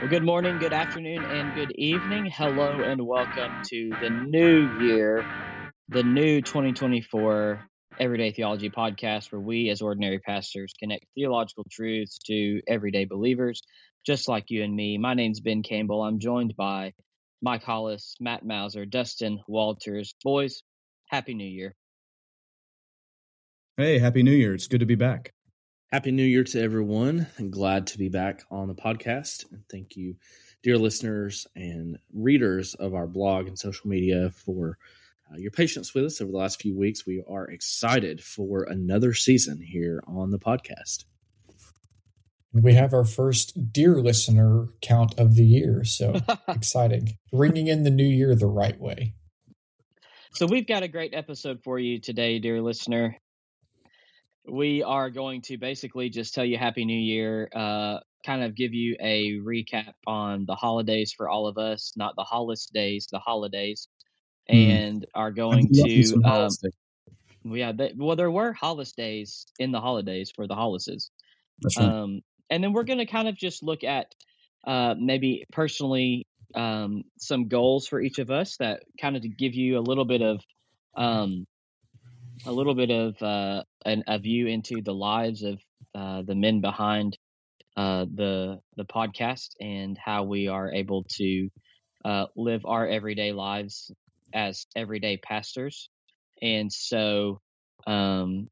Well, good morning, good afternoon, and good evening. Hello, and welcome to the new year, the new 2024 Everyday Theology podcast, where we, as ordinary pastors, connect theological truths to everyday believers, just like you and me. My name's Ben Campbell. I'm joined by Mike Hollis, Matt Mauser, Dustin Walters. Boys, Happy New Year. Hey, Happy New Year. It's good to be back. Happy New Year to everyone. I'm glad to be back on the podcast. And thank you, dear listeners and readers of our blog and social media, for uh, your patience with us over the last few weeks. We are excited for another season here on the podcast. We have our first dear listener count of the year. So exciting. Ringing in the new year the right way. So, we've got a great episode for you today, dear listener we are going to basically just tell you Happy New Year, uh, kind of give you a recap on the holidays for all of us, not the Hollis days, the holidays, mm. and are going to. Um, yeah, they, well, there were Hollis days in the holidays for the Hollises. Right. Um, and then we're going to kind of just look at uh, maybe personally um, some goals for each of us that kind of to give you a little bit of um, a little bit of uh, an, a view into the lives of uh, the men behind uh, the the podcast and how we are able to uh, live our everyday lives as everyday pastors. And so um,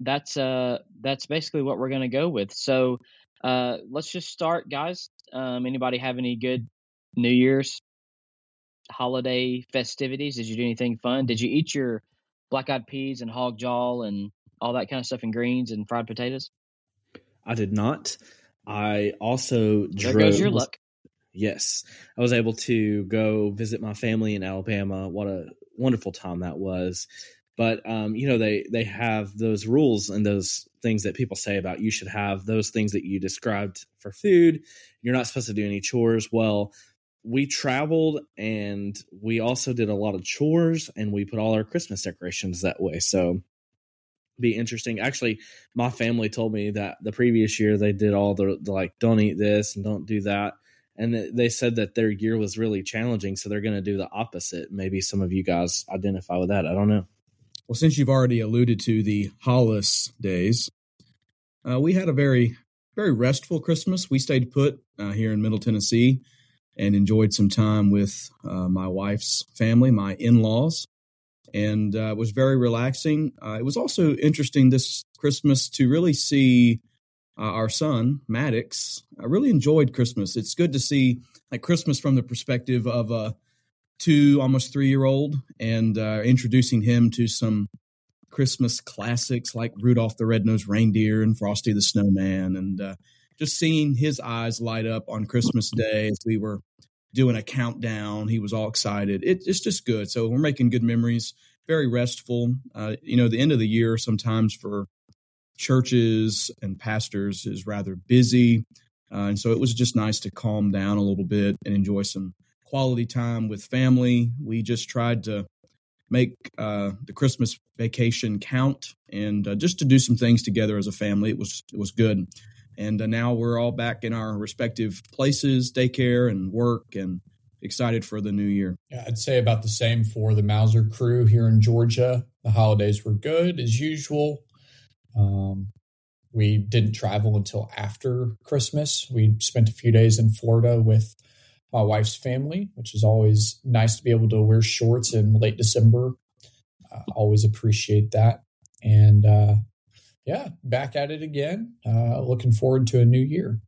that's uh that's basically what we're going to go with. So uh, let's just start, guys. Um, anybody have any good New Year's holiday festivities? Did you do anything fun? Did you eat your black eyed peas and hog jaw and all that kind of stuff and greens and fried potatoes? I did not. I also there drove. goes your luck. Yes, I was able to go visit my family in Alabama. What a wonderful time that was! But um, you know they they have those rules and those things that people say about you should have those things that you described for food. You're not supposed to do any chores. Well, we traveled and we also did a lot of chores and we put all our Christmas decorations that way. So be interesting. Actually, my family told me that the previous year they did all the, the like don't eat this and don't do that. And they said that their year was really challenging, so they're going to do the opposite. Maybe some of you guys identify with that. I don't know. Well, since you've already alluded to the Hollis days, uh, we had a very, very restful Christmas. We stayed put uh, here in Middle Tennessee and enjoyed some time with uh, my wife's family, my in laws, and uh, was very relaxing. Uh, it was also interesting this Christmas to really see uh, our son, Maddox. I really enjoyed Christmas. It's good to see like Christmas from the perspective of a two, almost three year old, and uh, introducing him to some Christmas classics like Rudolph the Red-Nosed Reindeer and Frosty the Snowman, and uh, just seeing his eyes light up on Christmas Day as we were doing a countdown. He was all excited. It, it's just good. So we're making good memories. Very restful. Uh, you know, the end of the year sometimes for churches and pastors is rather busy, uh, and so it was just nice to calm down a little bit and enjoy some quality time with family. We just tried to make uh, the Christmas vacation count and uh, just to do some things together as a family. It was it was good and uh, now we're all back in our respective places, daycare and work, and excited for the new year. Yeah, I'd say about the same for the Mauser crew here in Georgia. The holidays were good as usual. Um, we didn't travel until after Christmas. We spent a few days in Florida with my wife's family, which is always nice to be able to wear shorts in late December. Uh, always appreciate that. And uh, yeah, back at it again. Uh, looking forward to a new year.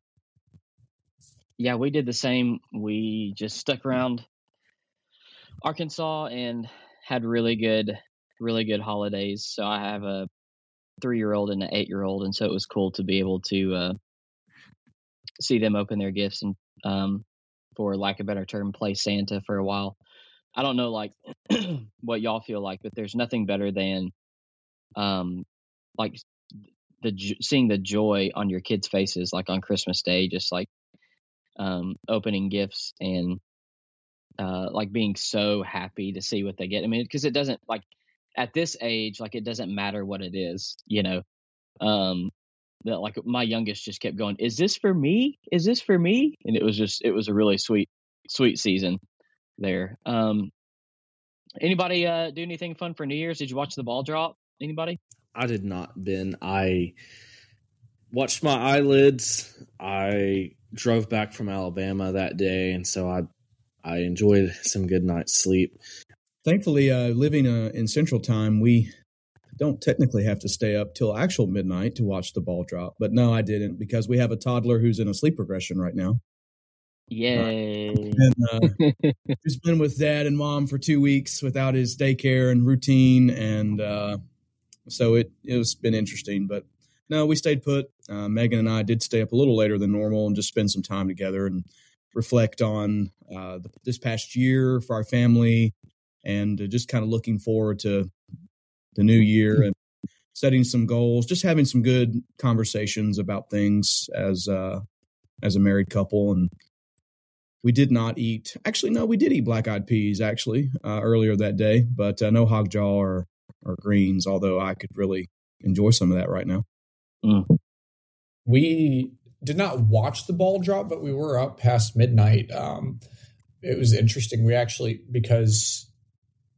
Yeah, we did the same. We just stuck around Arkansas and had really good, really good holidays. So I have a three year old and an eight year old, and so it was cool to be able to uh, see them open their gifts and, um, for lack of a better term, play Santa for a while. I don't know, like what y'all feel like, but there's nothing better than, um, like the seeing the joy on your kids' faces, like on Christmas Day, just like um, opening gifts and uh, like being so happy to see what they get. I mean, because it doesn't like at this age, like it doesn't matter what it is, you know. Um, that like my youngest just kept going, "Is this for me? Is this for me?" And it was just it was a really sweet sweet season there. Um, anybody uh, do anything fun for New Year's? Did you watch the ball drop? Anybody? I did not, Ben. I watched my eyelids. I drove back from Alabama that day, and so I I enjoyed some good night's sleep. Thankfully, uh, living uh, in Central Time, we don't technically have to stay up till actual midnight to watch the ball drop. But no, I didn't because we have a toddler who's in a sleep regression right now. Yay! And, uh, he's been with dad and mom for two weeks without his daycare and routine, and uh, so it it's been interesting. But no, we stayed put. Uh, Megan and I did stay up a little later than normal and just spend some time together and reflect on uh, the, this past year for our family, and just kind of looking forward to the new year and setting some goals, just having some good conversations about things as uh, as a married couple and we did not eat. Actually, no, we did eat black eyed peas actually uh, earlier that day, but uh, no hog jaw or or greens. Although I could really enjoy some of that right now. Mm. We did not watch the ball drop, but we were up past midnight. Um, it was interesting. We actually because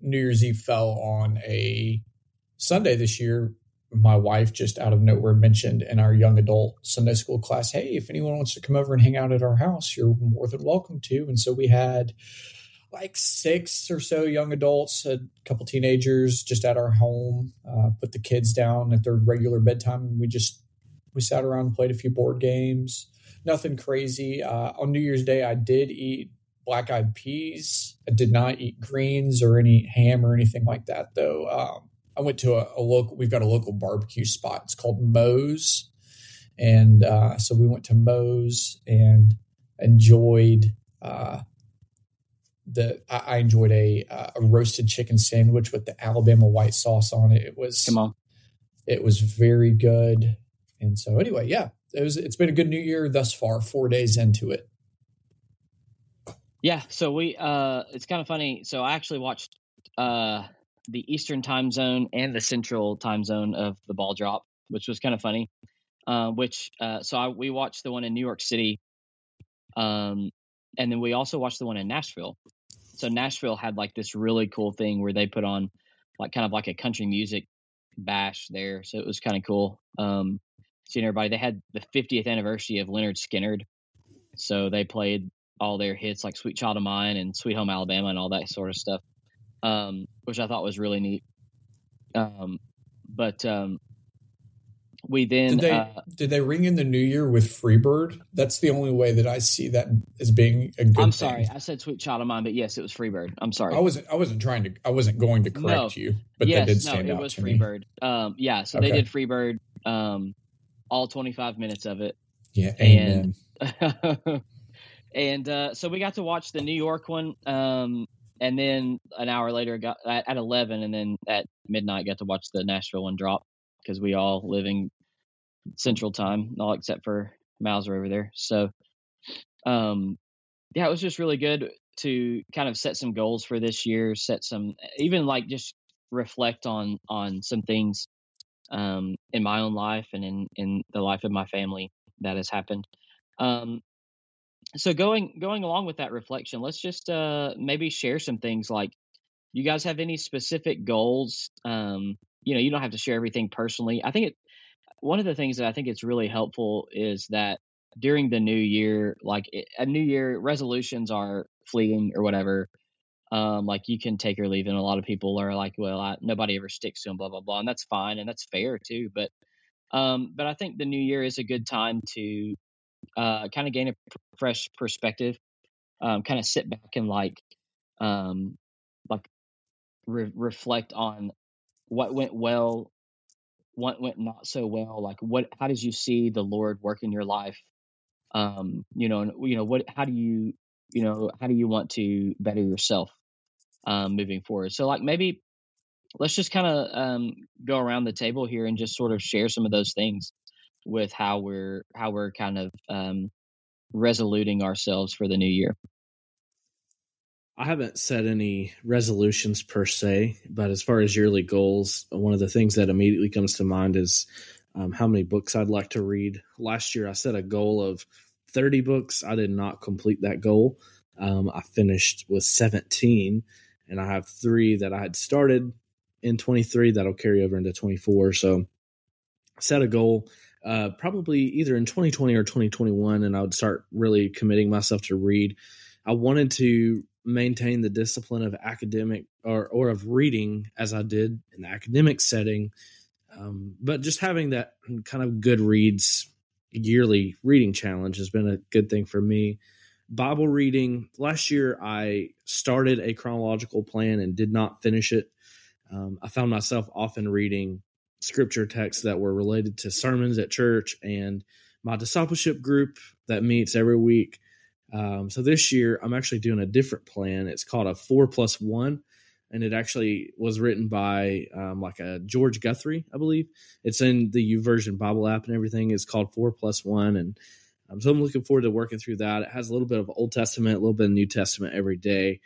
New Year's Eve fell on a Sunday this year my wife just out of nowhere mentioned in our young adult Sunday school class, hey, if anyone wants to come over and hang out at our house, you're more than welcome to. And so we had like six or so young adults, a couple teenagers just at our home, uh, put the kids down at their regular bedtime. And we just, we sat around and played a few board games. Nothing crazy. Uh, on New Year's Day, I did eat black eyed peas. I did not eat greens or any ham or anything like that, though. Um, I went to a, a, local. We've got a local barbecue spot. It's called Moe's, and uh, so we went to Moe's and enjoyed uh, the. I, enjoyed a uh, a roasted chicken sandwich with the Alabama white sauce on it. It was come on. It was very good, and so anyway, yeah, it was. It's been a good New Year thus far. Four days into it. Yeah, so we. uh It's kind of funny. So I actually watched. uh the Eastern time zone and the Central time zone of the ball drop, which was kind of funny. Uh, which uh, so I, we watched the one in New York City, um, and then we also watched the one in Nashville. So Nashville had like this really cool thing where they put on like kind of like a country music bash there, so it was kind of cool. Um, seeing everybody, they had the 50th anniversary of Lynyrd Skynyrd, so they played all their hits like "Sweet Child of Mine" and "Sweet Home Alabama" and all that sort of stuff um, which I thought was really neat. Um, but um, we then did they, uh, did they ring in the new year with Freebird? That's the only way that I see that as being a good. I'm thing. sorry, I said "Sweet Child of Mine," but yes, it was Freebird. I'm sorry. I wasn't. I wasn't trying to. I wasn't going to correct No. you, but yes, that did stand no, out it was to me. Freebird. Um, yeah, so they did Freebird, um, all 25 minutes of it. Yeah, amen. And- and uh, so we got to watch the New York one, um, and then an hour later got at, at eleven, and then at midnight got to watch the Nashville one drop because we all living Central Time, all except for Mauser over there. So, um, yeah, it was just really good to kind of set some goals for this year, set some even like just reflect on on some things um, in my own life and in in the life of my family that has happened. Um, so going going along with that reflection, let's just uh, maybe share some things like you guys have any specific goals. Um, you know, you don't have to share everything personally. I think it one of the things that I think it's really helpful is that during the new year, like a new year resolutions are fleeting or whatever. Um, like you can take or leave, and a lot of people are like, "Well, I, nobody ever sticks to them," blah blah blah, and that's fine and that's fair too. But um, but I think the new year is a good time to uh, kind of gain a p- fresh perspective, um, kind of sit back and like um, like re- reflect on what went well, what went not so well. Like what, how did you see the Lord work in your life? Um, you know, and you know what, how do you, you know, how do you want to better yourself um, moving forward? So like maybe let's just kind of um, go around the table here and just sort of share some of those things with how we're how we're kind of um, resoluting ourselves for the new year. I haven't set any resolutions per se, but as far as yearly goals, one of the things that immediately comes to mind is um, how many books I'd like to read. Last year, I set a goal of 30 books. I did not complete that goal. Um, I finished with 17, and I have three that I had started in 23 that'll carry over into 24. So, set a goal uh, probably either in 2020 or 2021, and I would start really committing myself to read. I wanted to maintain the discipline of academic or, or of reading as I did in the academic setting. Um, but just having that kind of Goodreads yearly reading challenge has been a good thing for me. Bible reading last year, I started a chronological plan and did not finish it. Um, I found myself often reading scripture texts that were related to sermons at church and my discipleship group that meets every week. Um, so this year, I'm actually doing a different plan. It's called a four plus one, and it actually was written by um, like a George Guthrie, I believe. It's in the YouVersion Bible app and everything. It's called four plus one, and um, so I'm looking forward to working through that. It has a little bit of Old Testament, a little bit of New Testament every day,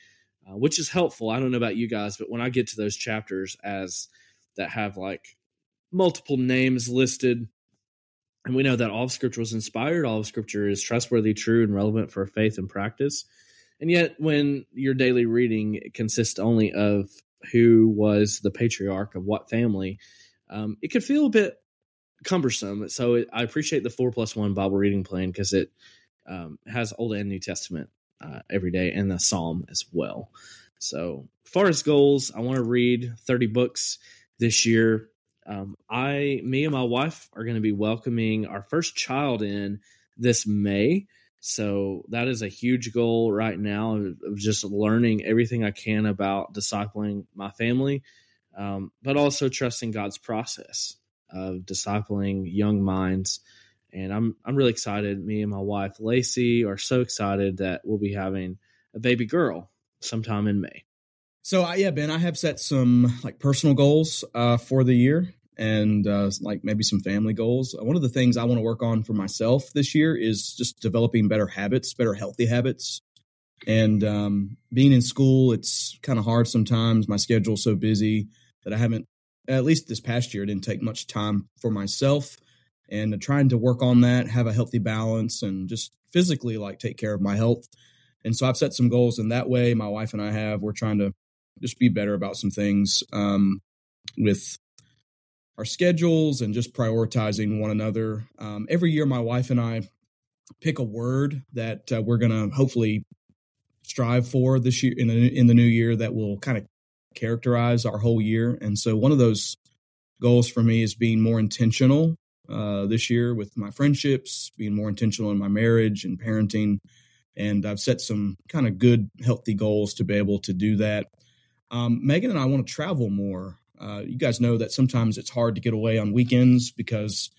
uh, which is helpful. I don't know about you guys, but when I get to those chapters as that have like multiple names listed. And we know that all of Scripture was inspired, all of Scripture is trustworthy, true, and relevant for faith and practice. And yet, when your daily reading consists only of who was the patriarch of what family, um, it could feel a bit cumbersome. So it, I appreciate the four plus one Bible reading plan because it um, has Old and New Testament uh, every day and the Psalm as well. So, as far as goals, I want to read 30 books this year. Um, I, me, and my wife are going to be welcoming our first child in this May. So that is a huge goal right now of, just learning everything I can about discipling my family, um, but also trusting God's process of discipling young minds. And I'm I'm really excited. Me and my wife Lacey are so excited that we'll be having a baby girl sometime in May. So uh, yeah, Ben, I have set some like personal goals uh, for the year and uh, like maybe some family goals. One of the things I want to work on for myself this year is just developing better habits, better healthy habits. And um, being in school, it's kind of hard sometimes. My schedule's so busy that I haven't, at least this past year, didn't take much time for myself. And trying to work on that, have a healthy balance, and just physically like take care of my health. And so I've set some goals in that way. My wife and I have. We're trying to just be better about some things um, with our schedules and just prioritizing one another. Um, every year, my wife and I pick a word that uh, we're going to hopefully strive for this year in the, in the new year that will kind of characterize our whole year. And so, one of those goals for me is being more intentional uh, this year with my friendships, being more intentional in my marriage and parenting. And I've set some kind of good, healthy goals to be able to do that. Um, Megan and I want to travel more. Uh, you guys know that sometimes it's hard to get away on weekends because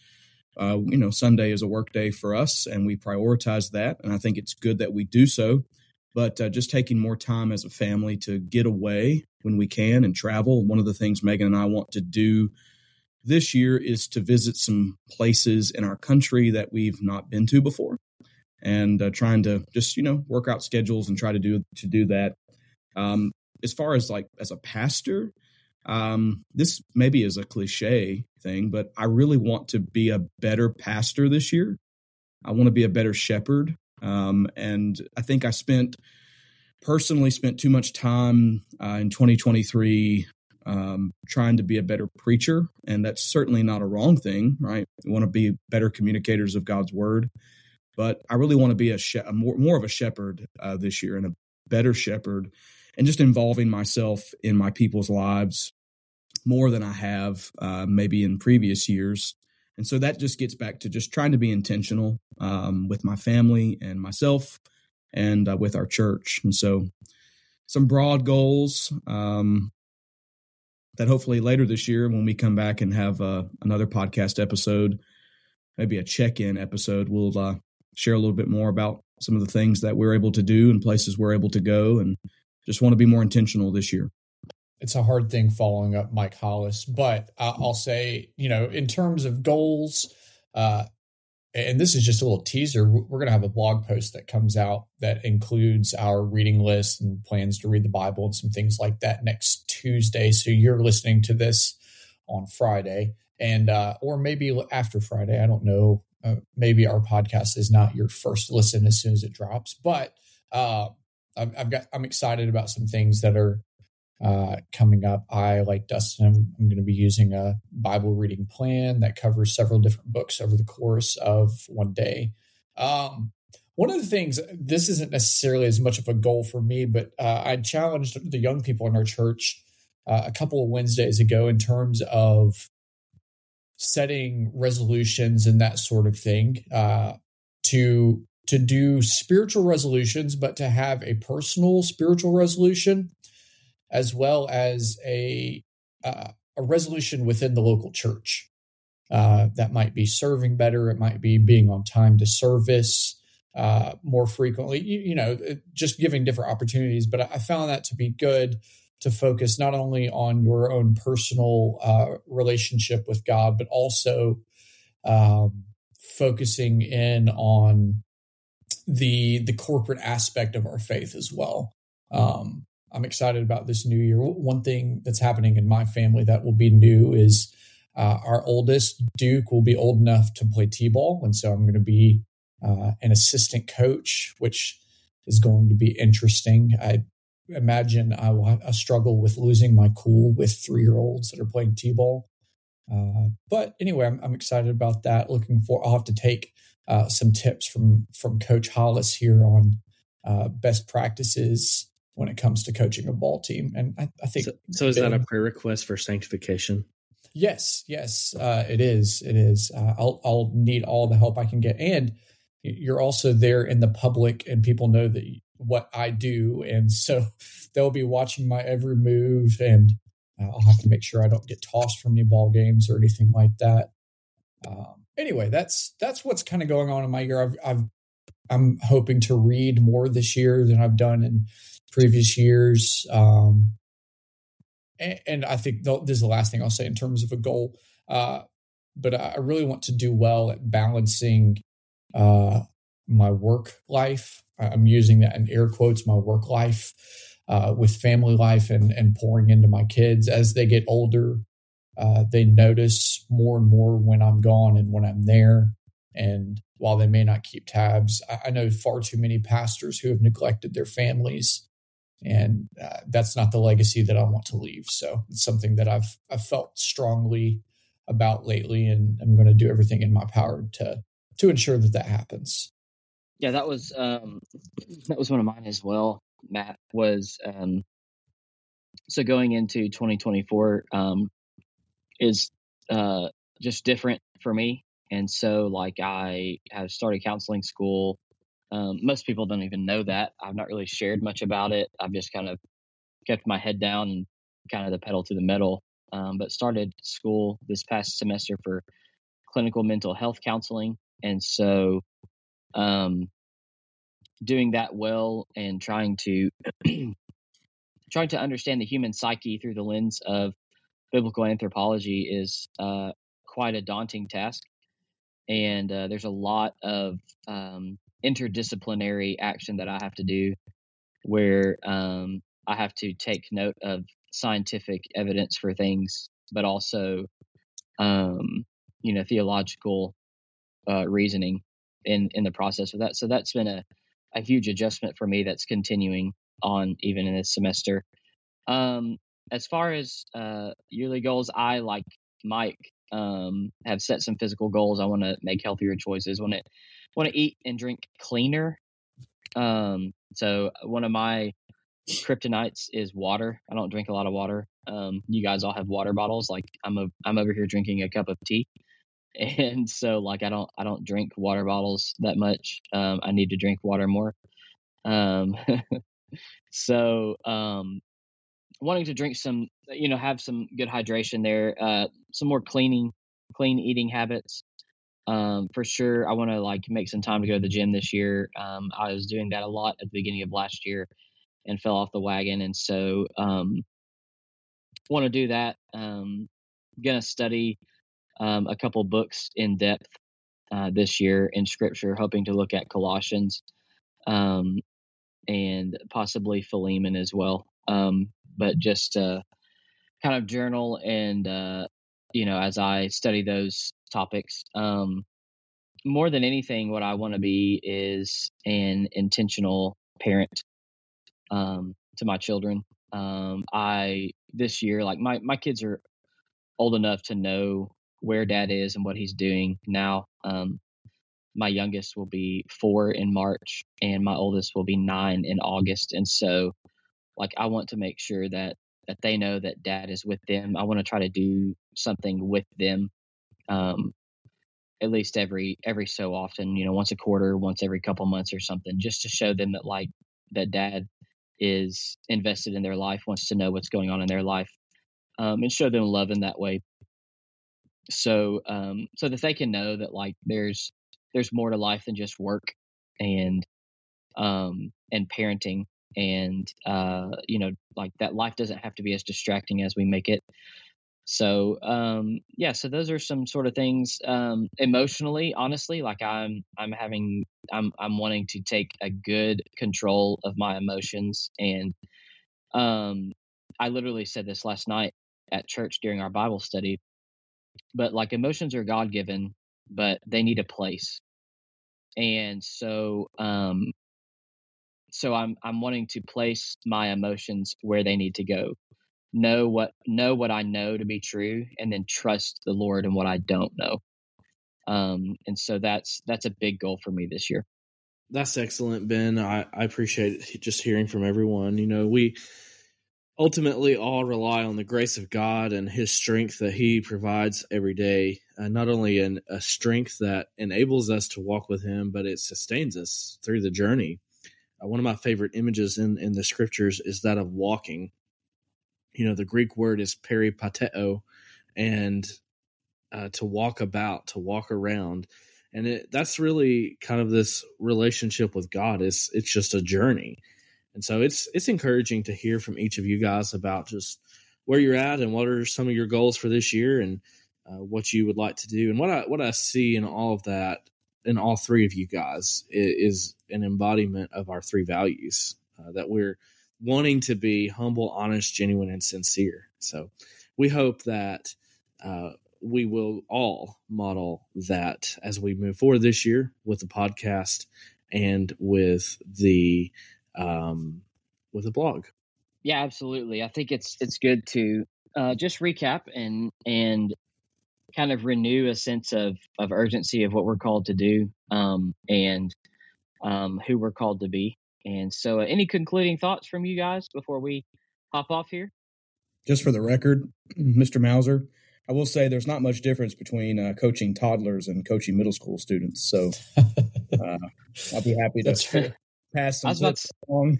uh, you know Sunday is a work day for us, and we prioritize that. And I think it's good that we do so. But uh, just taking more time as a family to get away when we can and travel. One of the things Megan and I want to do this year is to visit some places in our country that we've not been to before, and uh, trying to just you know work out schedules and try to do to do that. Um, as far as like as a pastor, um, this maybe is a cliche thing, but I really want to be a better pastor this year. I want to be a better shepherd. Um, and I think I spent personally spent too much time uh, in 2023 um, trying to be a better preacher. And that's certainly not a wrong thing, right? We want to be better communicators of God's word. But I really want to be a, she- a more, more of a shepherd uh, this year and a better shepherd and just involving myself in my people's lives more than I have uh, maybe in previous years. And so that just gets back to just trying to be intentional um, with my family and myself and uh, with our church. And so some broad goals um, that hopefully later this year, when we come back and have uh, another podcast episode, maybe a check in episode, we'll uh, share a little bit more about some of the things that we're able to do and places we're able to go and just want to be more intentional this year it's a hard thing following up Mike Hollis, but I'll say, you know, in terms of goals, uh, and this is just a little teaser. We're going to have a blog post that comes out that includes our reading list and plans to read the Bible and some things like that next Tuesday. So you're listening to this on Friday, and uh, or maybe after Friday. I don't know. Uh, maybe our podcast is not your first listen as soon as it drops, but uh, I've, I've, got. I'm excited about some things that are uh, coming up. I, like Dustin, I'm, I'm going to be using a Bible reading plan that covers several different books over the course of one day. Um, one of the things, this isn't necessarily as much of a goal for me, but uh, I challenged the young people in our church uh, a couple of Wednesdays ago in terms of setting resolutions and that sort of thing uh, to to do spiritual resolutions, but to have a personal spiritual resolution as well as a uh, a resolution within the local church. Uh, that might be serving better. It might be being on time to service uh, more frequently. You, you, know, just giving different opportunities. But I found that to be good to focus not only on your own personal uh, relationship with God, but also um, focusing in on the the corporate aspect of our faith as well. Um, I'm excited about this new year. One thing that's happening in my family that will be new is uh, our oldest Duke will be old enough to play t-ball, and so I'm going to be uh, an assistant coach, which is going to be interesting. I imagine I will I struggle with losing my cool with three year olds that are playing t ball. Uh, but anyway, I'm, I'm, excited about that. Looking for, I'll have to take uh, some tips from from Coach Hollis here on uh, best practices when it comes to coaching a ball team. And I, I think so. so is that a prayer request for sanctification? Yes, yes, uh, it is. It is. Uh, I'll I'll need all the help I can get, and you're also there in the public, and people know that what I do, and so they'll be watching my every move, and uh, I'll have to make sure I don't get tossed from any ball games or anything like that. Um, anyway, that's that's what's kind of going on in my year. I've, I've I'm hoping to read more this year than I've done in previous years. Um, and, and, I think this is the last thing I'll say in terms of a goal. Uh, but I really want to do well at balancing uh, my work life. I'm using that in air quotes, my work life uh, with family life and, and pouring into my kids as they get older. Uh, they notice more and more when I'm gone and when I'm there. And while they may not keep tabs, I, I know far too many pastors who have neglected their families. And uh, that's not the legacy that I want to leave. So it's something that I've I've felt strongly about lately, and I'm going to do everything in my power to to ensure that that happens. Yeah, that was um, that was one of mine as well. Matt was um, so going into 2024 um, is uh, just different for me, and so like I have started counseling school. Um, most people don't even know that. I've not really shared much about it. I've just kind of kept my head down and kind of the pedal to the metal. Um, but started school this past semester for clinical mental health counseling and so um, doing that well and trying to trying to understand the human psyche through the lens of biblical anthropology is uh, quite a daunting task and uh, there's a lot of um, interdisciplinary action that i have to do where um, i have to take note of scientific evidence for things but also um, you know theological uh, reasoning in in the process of that. So that's been a a huge adjustment for me. That's continuing on even in this semester. Um, as far as uh, yearly goals, I like Mike um, have set some physical goals. I want to make healthier choices. Want to want to eat and drink cleaner. Um, so one of my kryptonites is water. I don't drink a lot of water. Um, you guys all have water bottles. Like I'm a I'm over here drinking a cup of tea and so like I don't I don't drink water bottles that much. Um, I need to drink water more. Um, so um, wanting to drink some, you know, have some good hydration there. Uh, some more cleaning, clean eating habits. Um, for sure, I want to like make some time to go to the gym this year. Um, I was doing that a lot at the beginning of last year and fell off the wagon, and so um, want to do that. Um, gonna study um, a couple books in depth uh, this year in Scripture, hoping to look at Colossians um, and possibly Philemon as well. Um, but just uh, kind of journal and uh, you know, as I study those topics. Um, more than anything, what I want to be is an intentional parent um, to my children. Um, I this year, like my my kids are old enough to know where dad is and what he's doing now. Um, my youngest will be four in March, and my oldest will be nine in August. And so, like, I want to make sure that that they know that dad is with them. I want to try to do something with them um, at least every every so often, you know, once a quarter, once every couple months or something, just to show them that like that dad is invested in their life, wants to know what's going on in their life, um, and show them love in that way. So, um, so that they can know that like there's there's more to life than just work and um and parenting and uh you know like that life doesn't have to be as distracting as we make it so um, yeah, so those are some sort of things um, emotionally. Honestly, like I'm I'm having I'm I'm wanting to take a good control of my emotions, and um, I literally said this last night at church during our Bible study. But like emotions are God given, but they need a place, and so um, so I'm I'm wanting to place my emotions where they need to go know what know what I know to be true, and then trust the Lord in what I don't know. Um, and so that's that's a big goal for me this year. That's excellent, Ben. I, I appreciate just hearing from everyone. You know, we ultimately all rely on the grace of God and His strength that He provides every day. Uh, not only in a strength that enables us to walk with Him, but it sustains us through the journey. Uh, one of my favorite images in, in the scriptures is that of walking you know the greek word is peripateo and uh, to walk about to walk around and it, that's really kind of this relationship with god is it's just a journey and so it's it's encouraging to hear from each of you guys about just where you're at and what are some of your goals for this year and uh, what you would like to do and what i what i see in all of that in all three of you guys is, is an embodiment of our three values uh, that we're wanting to be humble, honest, genuine, and sincere. So we hope that uh, we will all model that as we move forward this year with the podcast and with the um, with a blog. Yeah, absolutely. I think it's it's good to uh, just recap and and kind of renew a sense of of urgency of what we're called to do um, and um, who we're called to be. And so, uh, any concluding thoughts from you guys before we hop off here? Just for the record, Mr. Mauser, I will say there's not much difference between uh, coaching toddlers and coaching middle school students. So uh, I'll be happy to pass some I was about to.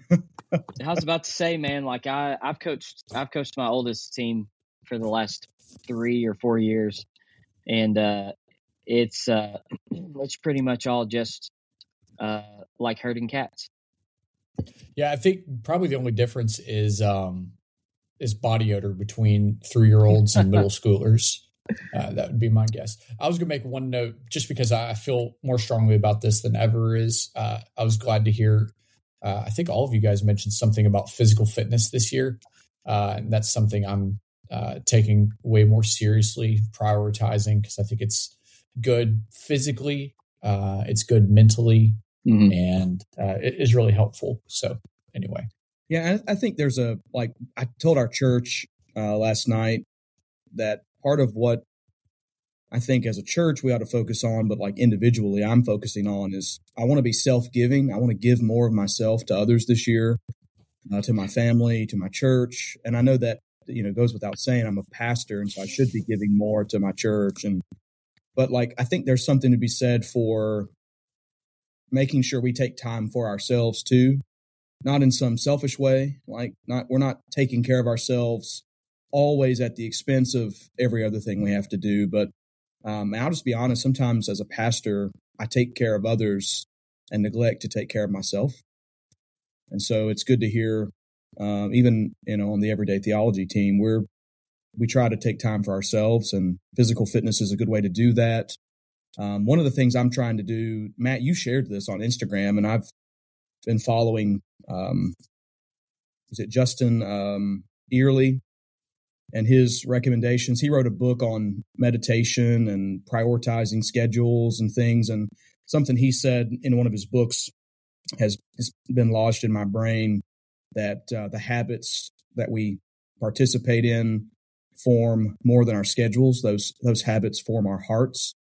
I was about to say, man, like I, I've coached, I've coached my oldest team for the last three or four years, and uh, it's uh, it's pretty much all just uh, like herding cats. Yeah, I think probably the only difference is um, is body odor between three year olds and middle schoolers. Uh, that would be my guess. I was going to make one note just because I feel more strongly about this than ever. Is uh, I was glad to hear. Uh, I think all of you guys mentioned something about physical fitness this year, uh, and that's something I'm uh, taking way more seriously, prioritizing because I think it's good physically, uh, it's good mentally, mm-hmm. and uh, it is really helpful. So anyway, yeah, I, I, think there's a like I told our church uh, last night that part of what I think as a church we ought to focus on, but like individually, I'm focusing on is I want to be self giving. I want to give more of myself to others this year, uh, to my family, to my church, and I know that you know goes without saying. I'm a pastor, and so I should be giving more to my church and but like i think there's something to be said for making sure we take time for ourselves too, not in some selfish way. Like not we're not taking care of ourselves always at the expense of every other thing we have to do. But um, I'll just be honest. Sometimes as a pastor, I take care of others and neglect to take care of myself. And so it's good to hear, um, even you know, on the Everyday Theology team, we're we try to take time for ourselves, and physical fitness is a good way to do that. Um, one of the things I'm trying to do, Matt, you shared this on Instagram, and I've been following. Um, is it Justin um? And his recommendations. He wrote a book on meditation and prioritizing schedules and things. And something he said in one of his books has, has been lodged in my brain that uh, the habits that we participate in form more than our schedules. Those those habits form our hearts,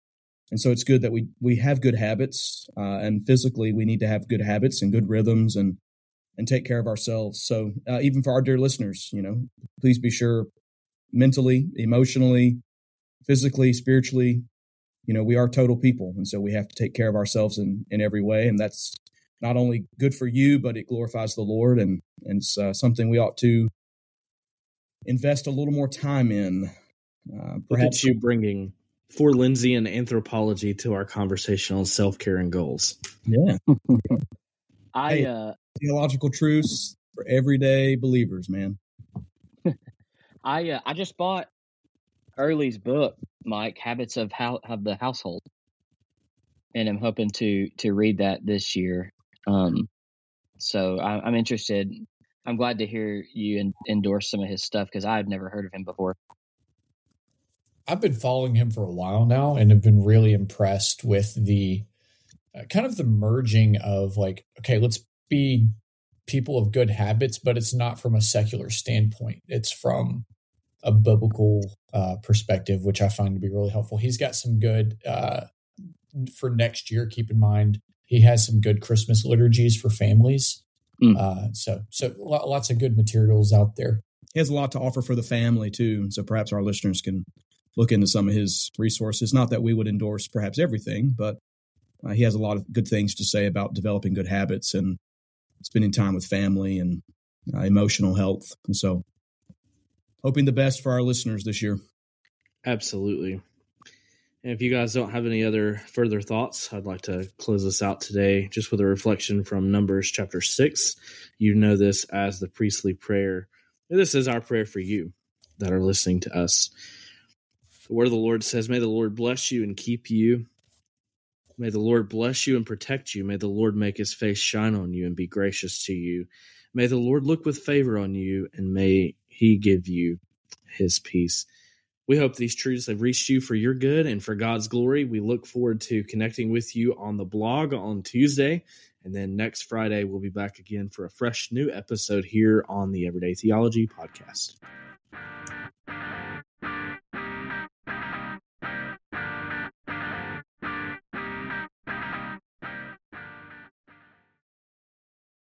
and so it's good that we we have good habits. Uh, and physically, we need to have good habits and good rhythms and and take care of ourselves. So uh, even for our dear listeners, you know, please be sure mentally, emotionally, physically, spiritually, you know, we are total people, and so we have to take care of ourselves in in every way, and that's not only good for you, but it glorifies the Lord, and and it's uh, something we ought to invest a little more time in. Uh, perhaps you bringing for Lindsay and anthropology to our conversational self care and goals. Yeah, I hey, uh, theological truths for everyday believers, man. I uh, I just bought Earley's book, Mike, Habits of How of the Household, and I'm hoping to to read that this year. Um, so I, I'm interested I'm glad to hear you in, endorse some of his stuff because I've never heard of him before. I've been following him for a while now and have been really impressed with the uh, kind of the merging of like, okay, let's be people of good habits, but it's not from a secular standpoint. It's from a biblical uh, perspective, which I find to be really helpful. He's got some good uh, for next year. Keep in mind, he has some good Christmas liturgies for families Mm. Uh, so, so lots of good materials out there. He has a lot to offer for the family too. So perhaps our listeners can look into some of his resources. Not that we would endorse perhaps everything, but uh, he has a lot of good things to say about developing good habits and spending time with family and uh, emotional health. And so, hoping the best for our listeners this year. Absolutely. And if you guys don't have any other further thoughts, I'd like to close this out today just with a reflection from Numbers chapter 6. You know this as the priestly prayer. And this is our prayer for you that are listening to us. The word of the Lord says, May the Lord bless you and keep you. May the Lord bless you and protect you. May the Lord make his face shine on you and be gracious to you. May the Lord look with favor on you and may he give you his peace. We hope these truths have reached you for your good and for God's glory. We look forward to connecting with you on the blog on Tuesday. And then next Friday, we'll be back again for a fresh new episode here on the Everyday Theology Podcast.